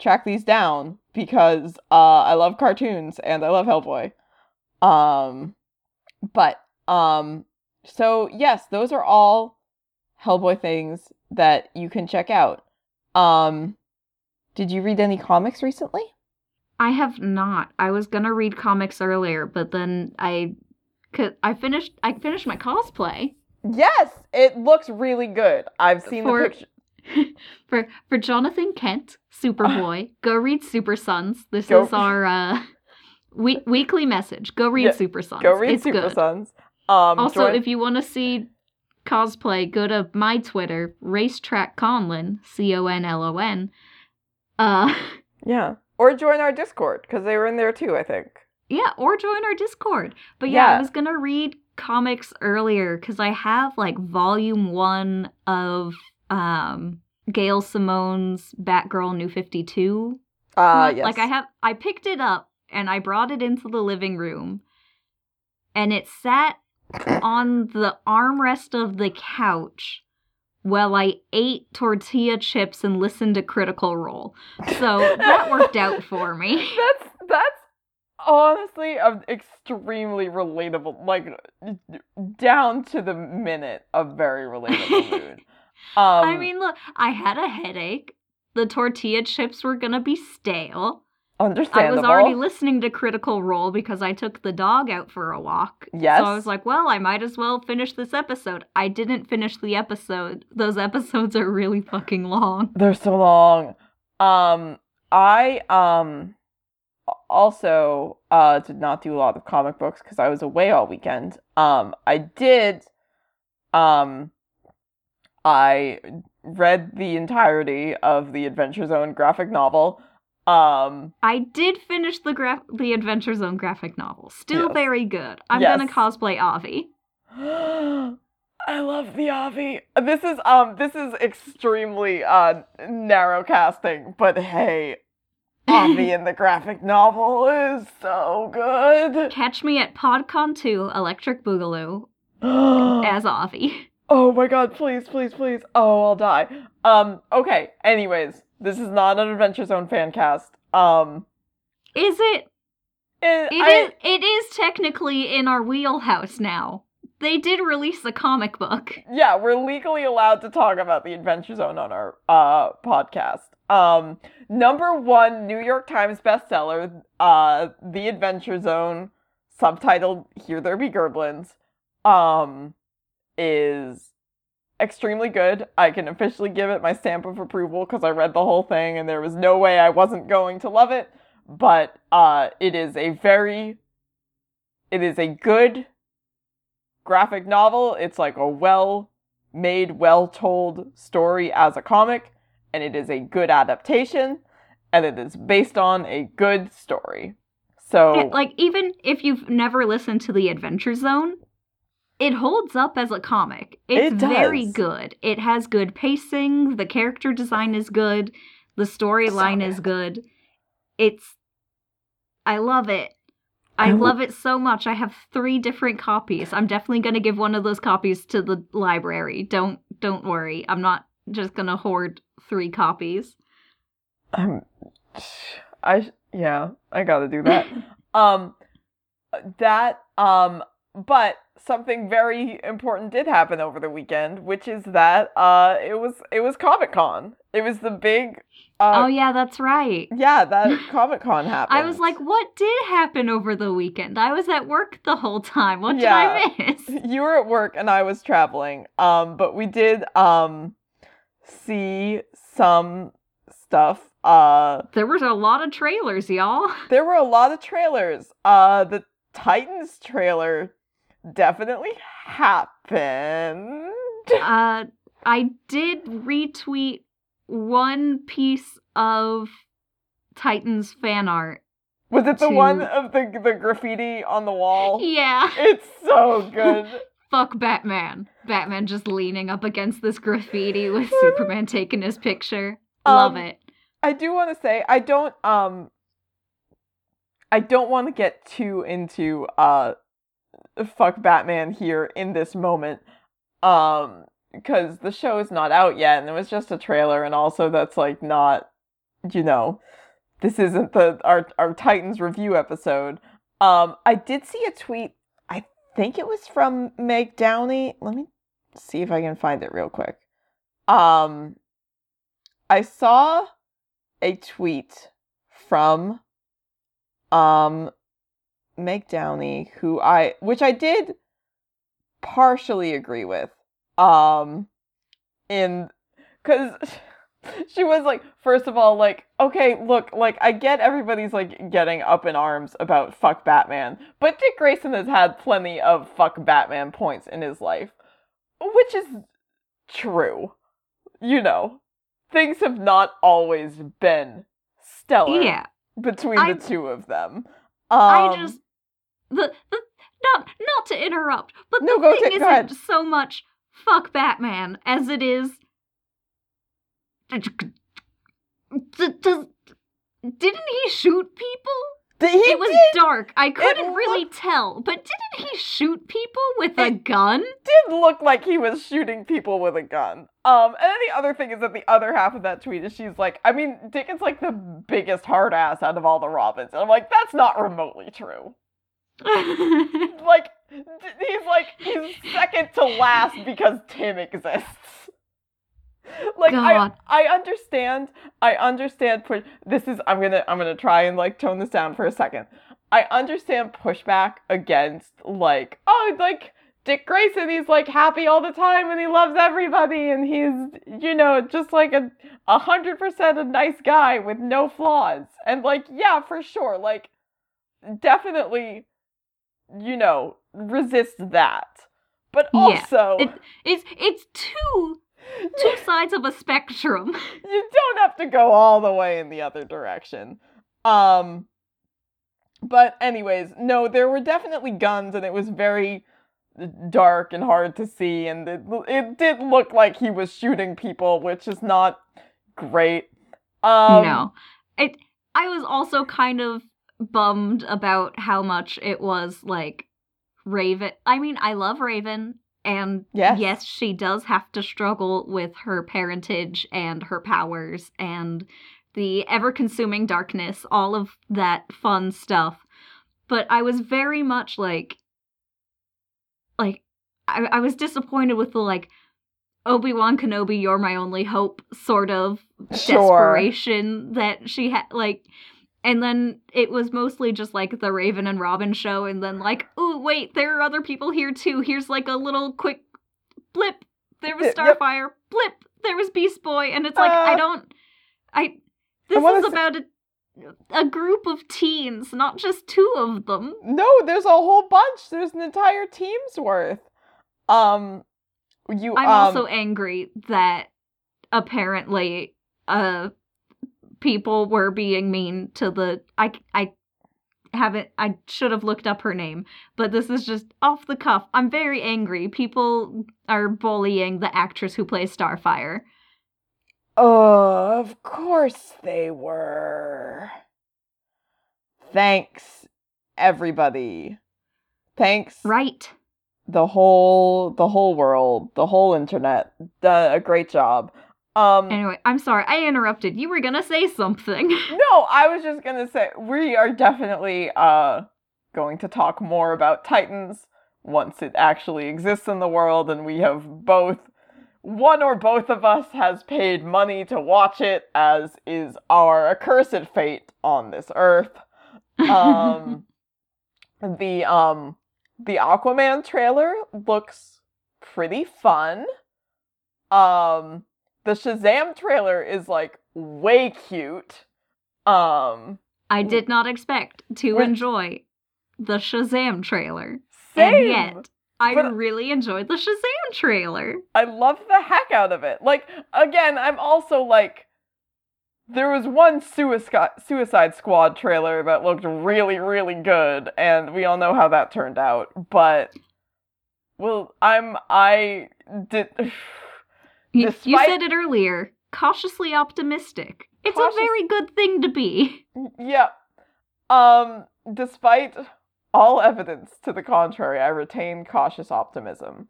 track these down because uh I love cartoons and I love Hellboy. Um but um so yes, those are all Hellboy things that you can check out. Um did you read any comics recently? I have not. I was gonna read comics earlier, but then I, cause I finished. I finished my cosplay Yes, it looks really good. I've seen For- the picture. for for Jonathan Kent, Superboy. Go read Super Sons. This Go- is our uh, we- weekly message. Go read Yeah, Super Sons. Go read it's Super good. Sons. Um Also, join- if you want to see cosplay, go to my Twitter, Racetrack Conlon, C O N L O N. Uh, Yeah. Or join our Discord because they were in there too. I think. yeah, or join our Discord. But yeah, I was gonna read comics earlier because I have like volume one of um Gail Simone's Batgirl New Fifty Two. Uh yes. Like I have, I picked it up and I brought it into the living room, and it sat on the armrest of the couch while I ate tortilla chips and listened to Critical Role. So that worked out for me. That's that's honestly an extremely relatable, like down to the minute, a very relatable mood. Um, I mean, look, I had a headache. The tortilla chips were gonna be stale. I was already listening to Critical Role because I took the dog out for a walk. Yes. So I was like, well, I might as well finish this episode. I didn't finish the episode. Those episodes are really fucking long. They're so long. Um, I um also uh did not do a lot of comic books because I was away all weekend. Um, I did. Um, I read the entirety of the Adventure Zone graphic novel. Um, I did finish the gra- the Adventure Zone graphic novel. Still Yes. very good. I'm Yes. gonna cosplay Avi. I love the Avi. This is um this is extremely uh narrow casting, but hey, Avi in the graphic novel is so good. Catch me at PodCon 2 Electric Boogaloo as Avi. Oh my god, please, please, please. Oh, I'll die. Um, okay, anyways, this is not an Adventure Zone fan cast. Um Is it? it, It I- is. It is technically in our wheelhouse now. They did release a comic book. yeah, we're legally allowed to talk about the Adventure Zone on our uh podcast. Um, number one New York Times bestseller, uh, The Adventure Zone, subtitled "Here There Be Gerblins," um, is extremely good. I can officially give it my stamp of approval because I read the whole thing and there was no way I wasn't going to love it. But uh, it is a very, it is a good graphic novel. It's like a well made, well told story as a comic, and it is a good adaptation, and it is based on a good story. So, like even if you've never listened to the Adventure Zone, it holds up as a comic. It's It very good. It has good pacing, the character design is good, the storyline So is good. It's I love it. I I love it so much. I have 3 different copies. I'm definitely going to give one of those copies to the library. Don't don't worry. I'm not just going to hoard 3 copies. I'm, I yeah, I gotta do that. um, that um, but something very important did happen over the weekend, which is that uh, it was it was Comic Con. It was the big. Uh, oh yeah, that's right. yeah, that Comic Con happened. I was like, what did happen over the weekend? I was at work the whole time. What Yeah. did I miss? you were at work and I was traveling. Um, but we did um see some stuff. Uh, There was a lot of trailers, y'all. there were a lot of trailers. Uh, the Titans trailer definitely happened. Uh, I did retweet one piece of Titans fan art. Was it the To- one of the the graffiti on the wall? Yeah. It's so good. Fuck Batman. Batman just leaning up against this graffiti with Superman taking his picture. Love Um, it. I do want to say I don't um I don't want to get too into uh fuck Batman here in this moment um because the show is not out yet and it was just a trailer and also that's like not you know this isn't the our our Titans review episode. Um I did see a tweet I think it was from Meg Downey. Let me see if I can find it real quick. Um I saw a tweet from um Meg Downey who I which I did partially agree with um in cuz she was like first of all like okay look like I get everybody's like getting up in arms about fuck Batman but Dick Grayson has had plenty of fuck Batman points in his life which is true. You know, things have not always been stellar Yeah. between I- the two of them. Um, I just the the not not to interrupt, but No, the thing go isn't so much fuck Batman as it is. D- does didn't he shoot people? Did he it was did, dark. I couldn't looked- really tell, but didn't he shoot people with a gun? did look like he was shooting people with a gun. Um, and then the other thing is that the other half of that tweet is she's like, I mean, Dickens like the biggest hard ass out of all the Robins, and I'm like, that's not remotely true. Like, he's like he's second to last because Tim exists. Like I, I understand, I understand. Push. This is I'm gonna I'm gonna try and like tone this down for a second. I understand pushback against like oh like Dick Grayson. He's like happy all the time and he loves everybody and he's you know just like a a hundred percent a nice guy with no flaws. And like yeah, for sure, like definitely, you know, resist that. But Yeah, also, it- It's it's two two sides of a spectrum. you don't have to go all the way in the other direction. Um but anyways, no, there were definitely guns and it was very dark and hard to see and it, it did look like he was shooting people, which is not great. Um no. It I was also kind of bummed about how much it was like Raven. I mean, I love Raven and Yes. yes, she does have to struggle with her parentage and her powers and the ever-consuming darkness, all of that fun stuff. But I was very much like like I, I was disappointed with the like Obi-Wan Kenobi, you're my only hope sort of Sure. desperation that she had like and then it was mostly just like the Raven and Robin show and then like oh wait there are other people here too here's like a little quick blip there was Y- yep. Starfire blip there was Beast Boy and it's like I Uh, don't I this wanna is s- about a a group of teens not just two of them No, there's a whole bunch. There's an entire team's worth. Um you I'm um, also angry that apparently uh people were being mean to the I I haven't I should have looked up her name, but this is just off the cuff. I'm very angry. People are bullying the actress who plays Starfire. Oh, of course they were. Thanks, everybody. Thanks, Right. the whole the whole world, the whole internet. Done a great job. Um, Anyway, I'm sorry. I interrupted. You were to say something. no, I was just gonna say we are definitely uh going to talk more about Titans once it actually exists in the world, and we have both one or both of us has paid money to watch it, as is our accursed fate on this earth. Um, the um, the Aquaman trailer looks pretty fun. Um, the Shazam trailer is like way cute. Um, I did not expect to enjoy the Shazam trailer. same. And yet, I really enjoyed the Shazam trailer. I love the heck out of it. Like again, I'm also like there was one suicide Suicide Squad trailer that looked really really good and we all know how that turned out, but well, I'm I did You, you said it earlier. Cautiously optimistic. It's Cautious- a very good thing to be. yeah. Um despite all evidence to the contrary, I retain cautious optimism.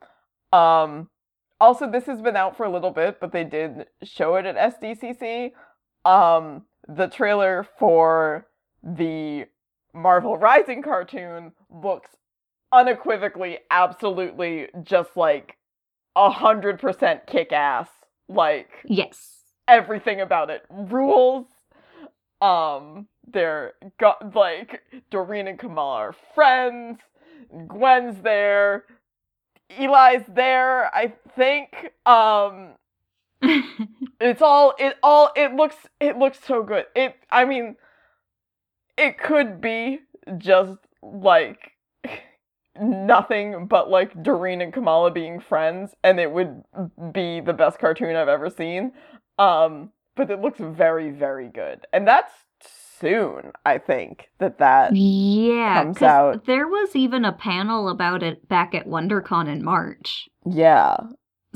Um also this has been out for a little bit, but they did show it at SDCC. Um the trailer for the Marvel Rising cartoon looks unequivocally absolutely just like a hundred percent kick ass. Like Yes. everything about it rules. Um, they're got like Doreen and Kamala are friends. Gwen's there. Eli's there, I think. Um, it's all it all it looks it looks so good. It I mean, it could be just like nothing but like Doreen and Kamala being friends, and it would be the best cartoon I've ever seen. Um, but it looks very, very good, and that's soon. I think that that Yeah, comes out. there was even a panel about it back at WonderCon in March. yeah.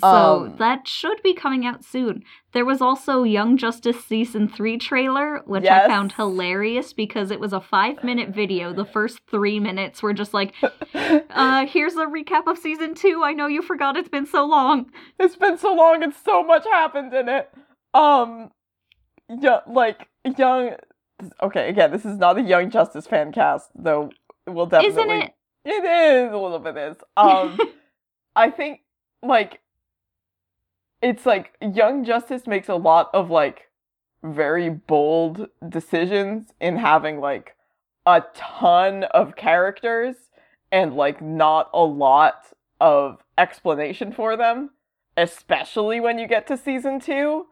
So Um, that should be coming out soon. There was also Young Justice Season 3 trailer, which I found hilarious because it was a five minute video. The first three minutes were just like, uh, here's a recap of Season 2. I know you forgot it's been so long. it's been so long and so much happened in it. Um, yeah, like young. Okay, again, this is not a Young Justice fan cast, though. We'll definitely. Isn't it? It is a little bit is. Um, I think like it's like Young Justice makes a lot of like very bold decisions in having like a ton of characters and like not a lot of explanation for them, especially when you get to season 2.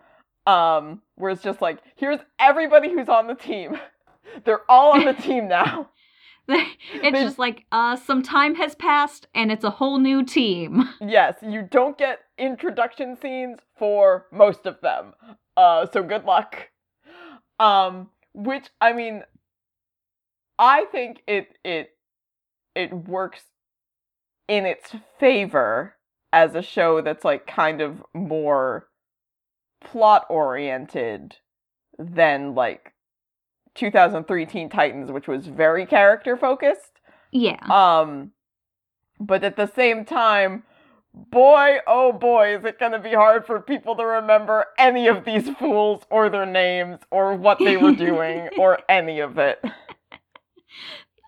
Um where it's just like here's everybody who's on the team. They're all on the team now. it's They- just like, uh, some time has passed and it's a whole new team. Yes, you don't get introduction scenes for most of them. Uh, so good luck. Um, which I mean, I think it it it works in its favor as a show that's like kind of more plot oriented than like 2003 Teen Titans, which was very character focused. Yeah. Um, but at the same time, boy, oh boy, is it gonna be hard for people to remember any of these fools or their names or what they were doing or any of it.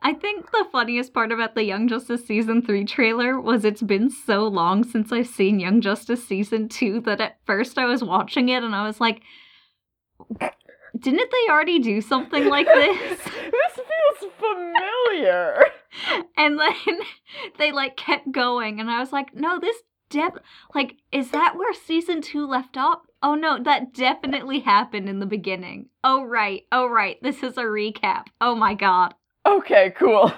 I think the funniest part about the Young Justice Season 3 trailer was it's been so long since I've seen Young Justice Season 2 that at first I was watching it and I was like, didn't they already do something like this? this feels familiar. and then they like kept going and I was like, no, this dep like is that where season 2 left off? Oh no, that definitely happened in the beginning. Oh right. Oh right. This is a recap. Oh my god. Okay, cool.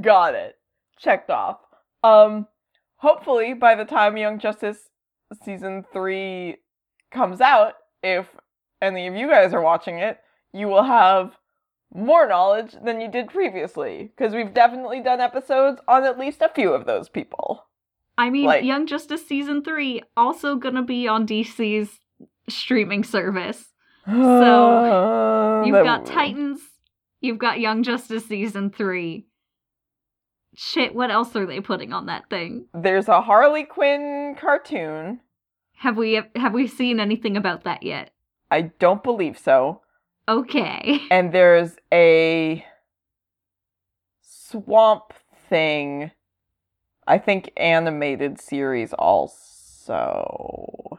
Got it. Checked off. Um hopefully by the time Young Justice season 3 comes out, if any of you guys are watching it, you will have more knowledge than you did previously because we've definitely done episodes on at least a few of those people. I mean, Like- Young Justice season three also gonna be on DC's streaming service. So You've got Titans, you've got Young Justice season three. Shit, what else are they putting on that thing? There's a Harley Quinn cartoon. Have we have we seen anything about that yet? I don't believe so. Okay. and there's a swamp thing i think animated series also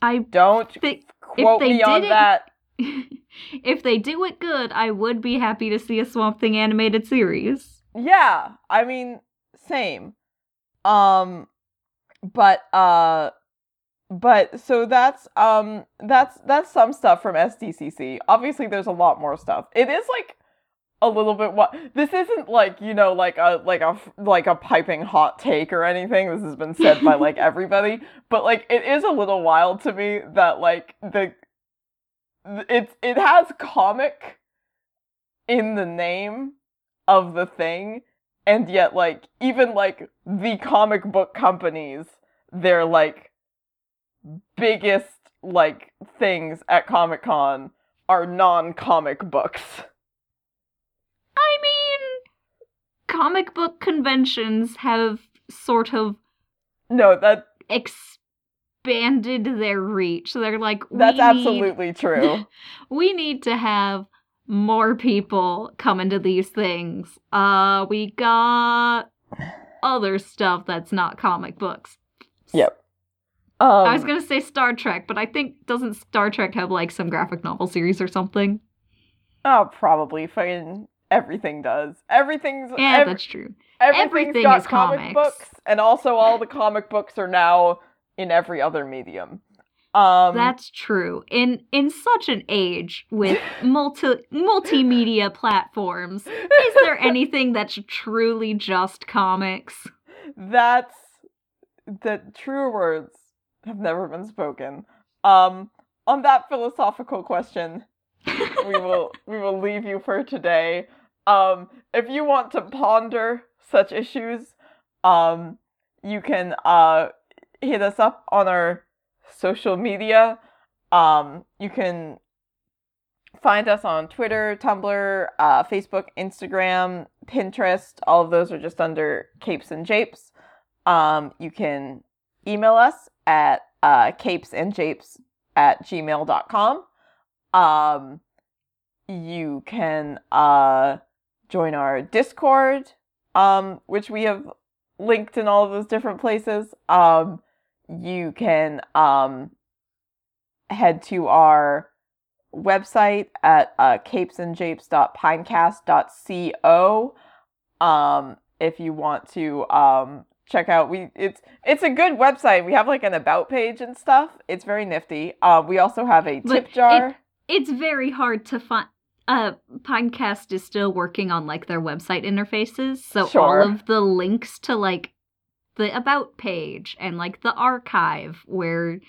I don't think quote me on it- that if they do it good, I would be happy to see a Swamp Thing animated series. yeah i mean same um but uh but so that's um that's that's some stuff from SDCC. Obviously there's a lot more stuff. It is like a little bit what this isn't like, you know, like a like a like a piping hot take or anything. This has been said by like everybody, but like it is a little wild to me that like the it's it has comic in the name of the thing and yet like even like the comic book companies they're like biggest like things at Comic Con are non-comic books. I mean, comic book conventions have sort of No, that expanded their reach. They're like, we that's need- absolutely true. we need to have more people come into these things. Uh, we got other stuff that's not comic books. Yep. Um, I was gonna say Star Trek, but I think doesn't Star Trek have like some graphic novel series or something? oh, probably fucking everything does. Everything's Yeah, ev- that's true. everything's everything got is comic comics. books, and also all the comic books are now in every other medium. Um, That's true. In in such an age with multi multimedia platforms, is there anything that's truly just comics? that's the true words have never been spoken. Um, on that philosophical question, we will we will leave you for today. Um, if you want to ponder such issues, um, you can uh hit us up on our social media. Um, you can find us on Twitter, Tumblr, uh, Facebook, Instagram, Pinterest. All of those are just under Capes and Japes. Um, you can email us at uh, capesandjapes at gmail.com. Um, you can uh, join our Discord, um, which we have linked in all of those different places. Um, you can um, head to our website at uh, capesandjapes.pinecast.co um, if you want to um, check out we it's it's a good website we have like an about page and stuff it's very nifty uh, we also have a But tip jar It's very hard to find. Uh, Pinecast is still working on like their website interfaces, so Sure. all of the links to like the about page and like the archive where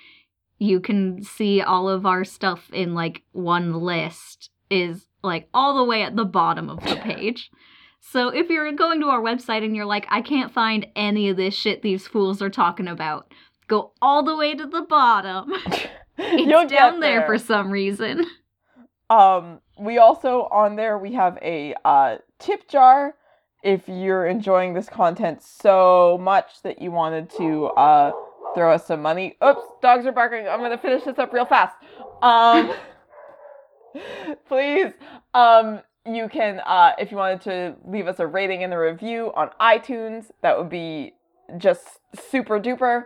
you can see all of our stuff in like one list is like all the way at the bottom of the page. So if you're going to our website and you're like, I can't find any of this shit these fools are talking about, go all the way to the bottom. It's You'll down get there for some reason. Um, we also on there we have a uh, tip jar if you're enjoying this content so much that you wanted to uh, throw us some money. Oops, dogs are barking. I'm gonna finish this up real fast. Um, please, um, you can uh, if you wanted to leave us a rating and a review on iTunes, that would be just super duper.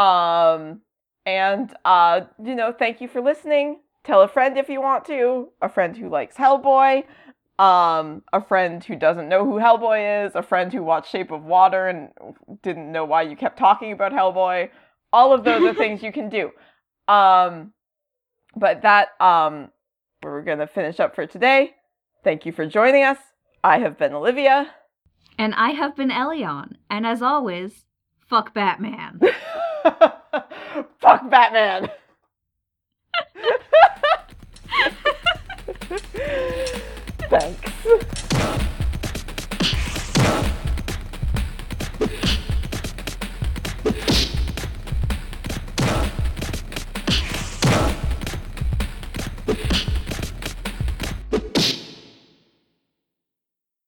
Um, and uh, you know, thank you for listening. Tell a friend if you want to a friend who likes hellboy um a friend who doesn't know who hellboy is a friend who watched shape of water and didn't know why you kept talking about hellboy. All of those are things you can do. Um but that um we're gonna finish up for today Thank you for joining us. I have been Olivia. And I have been Elion. And as always, fuck Batman. fuck Batman. Thanks.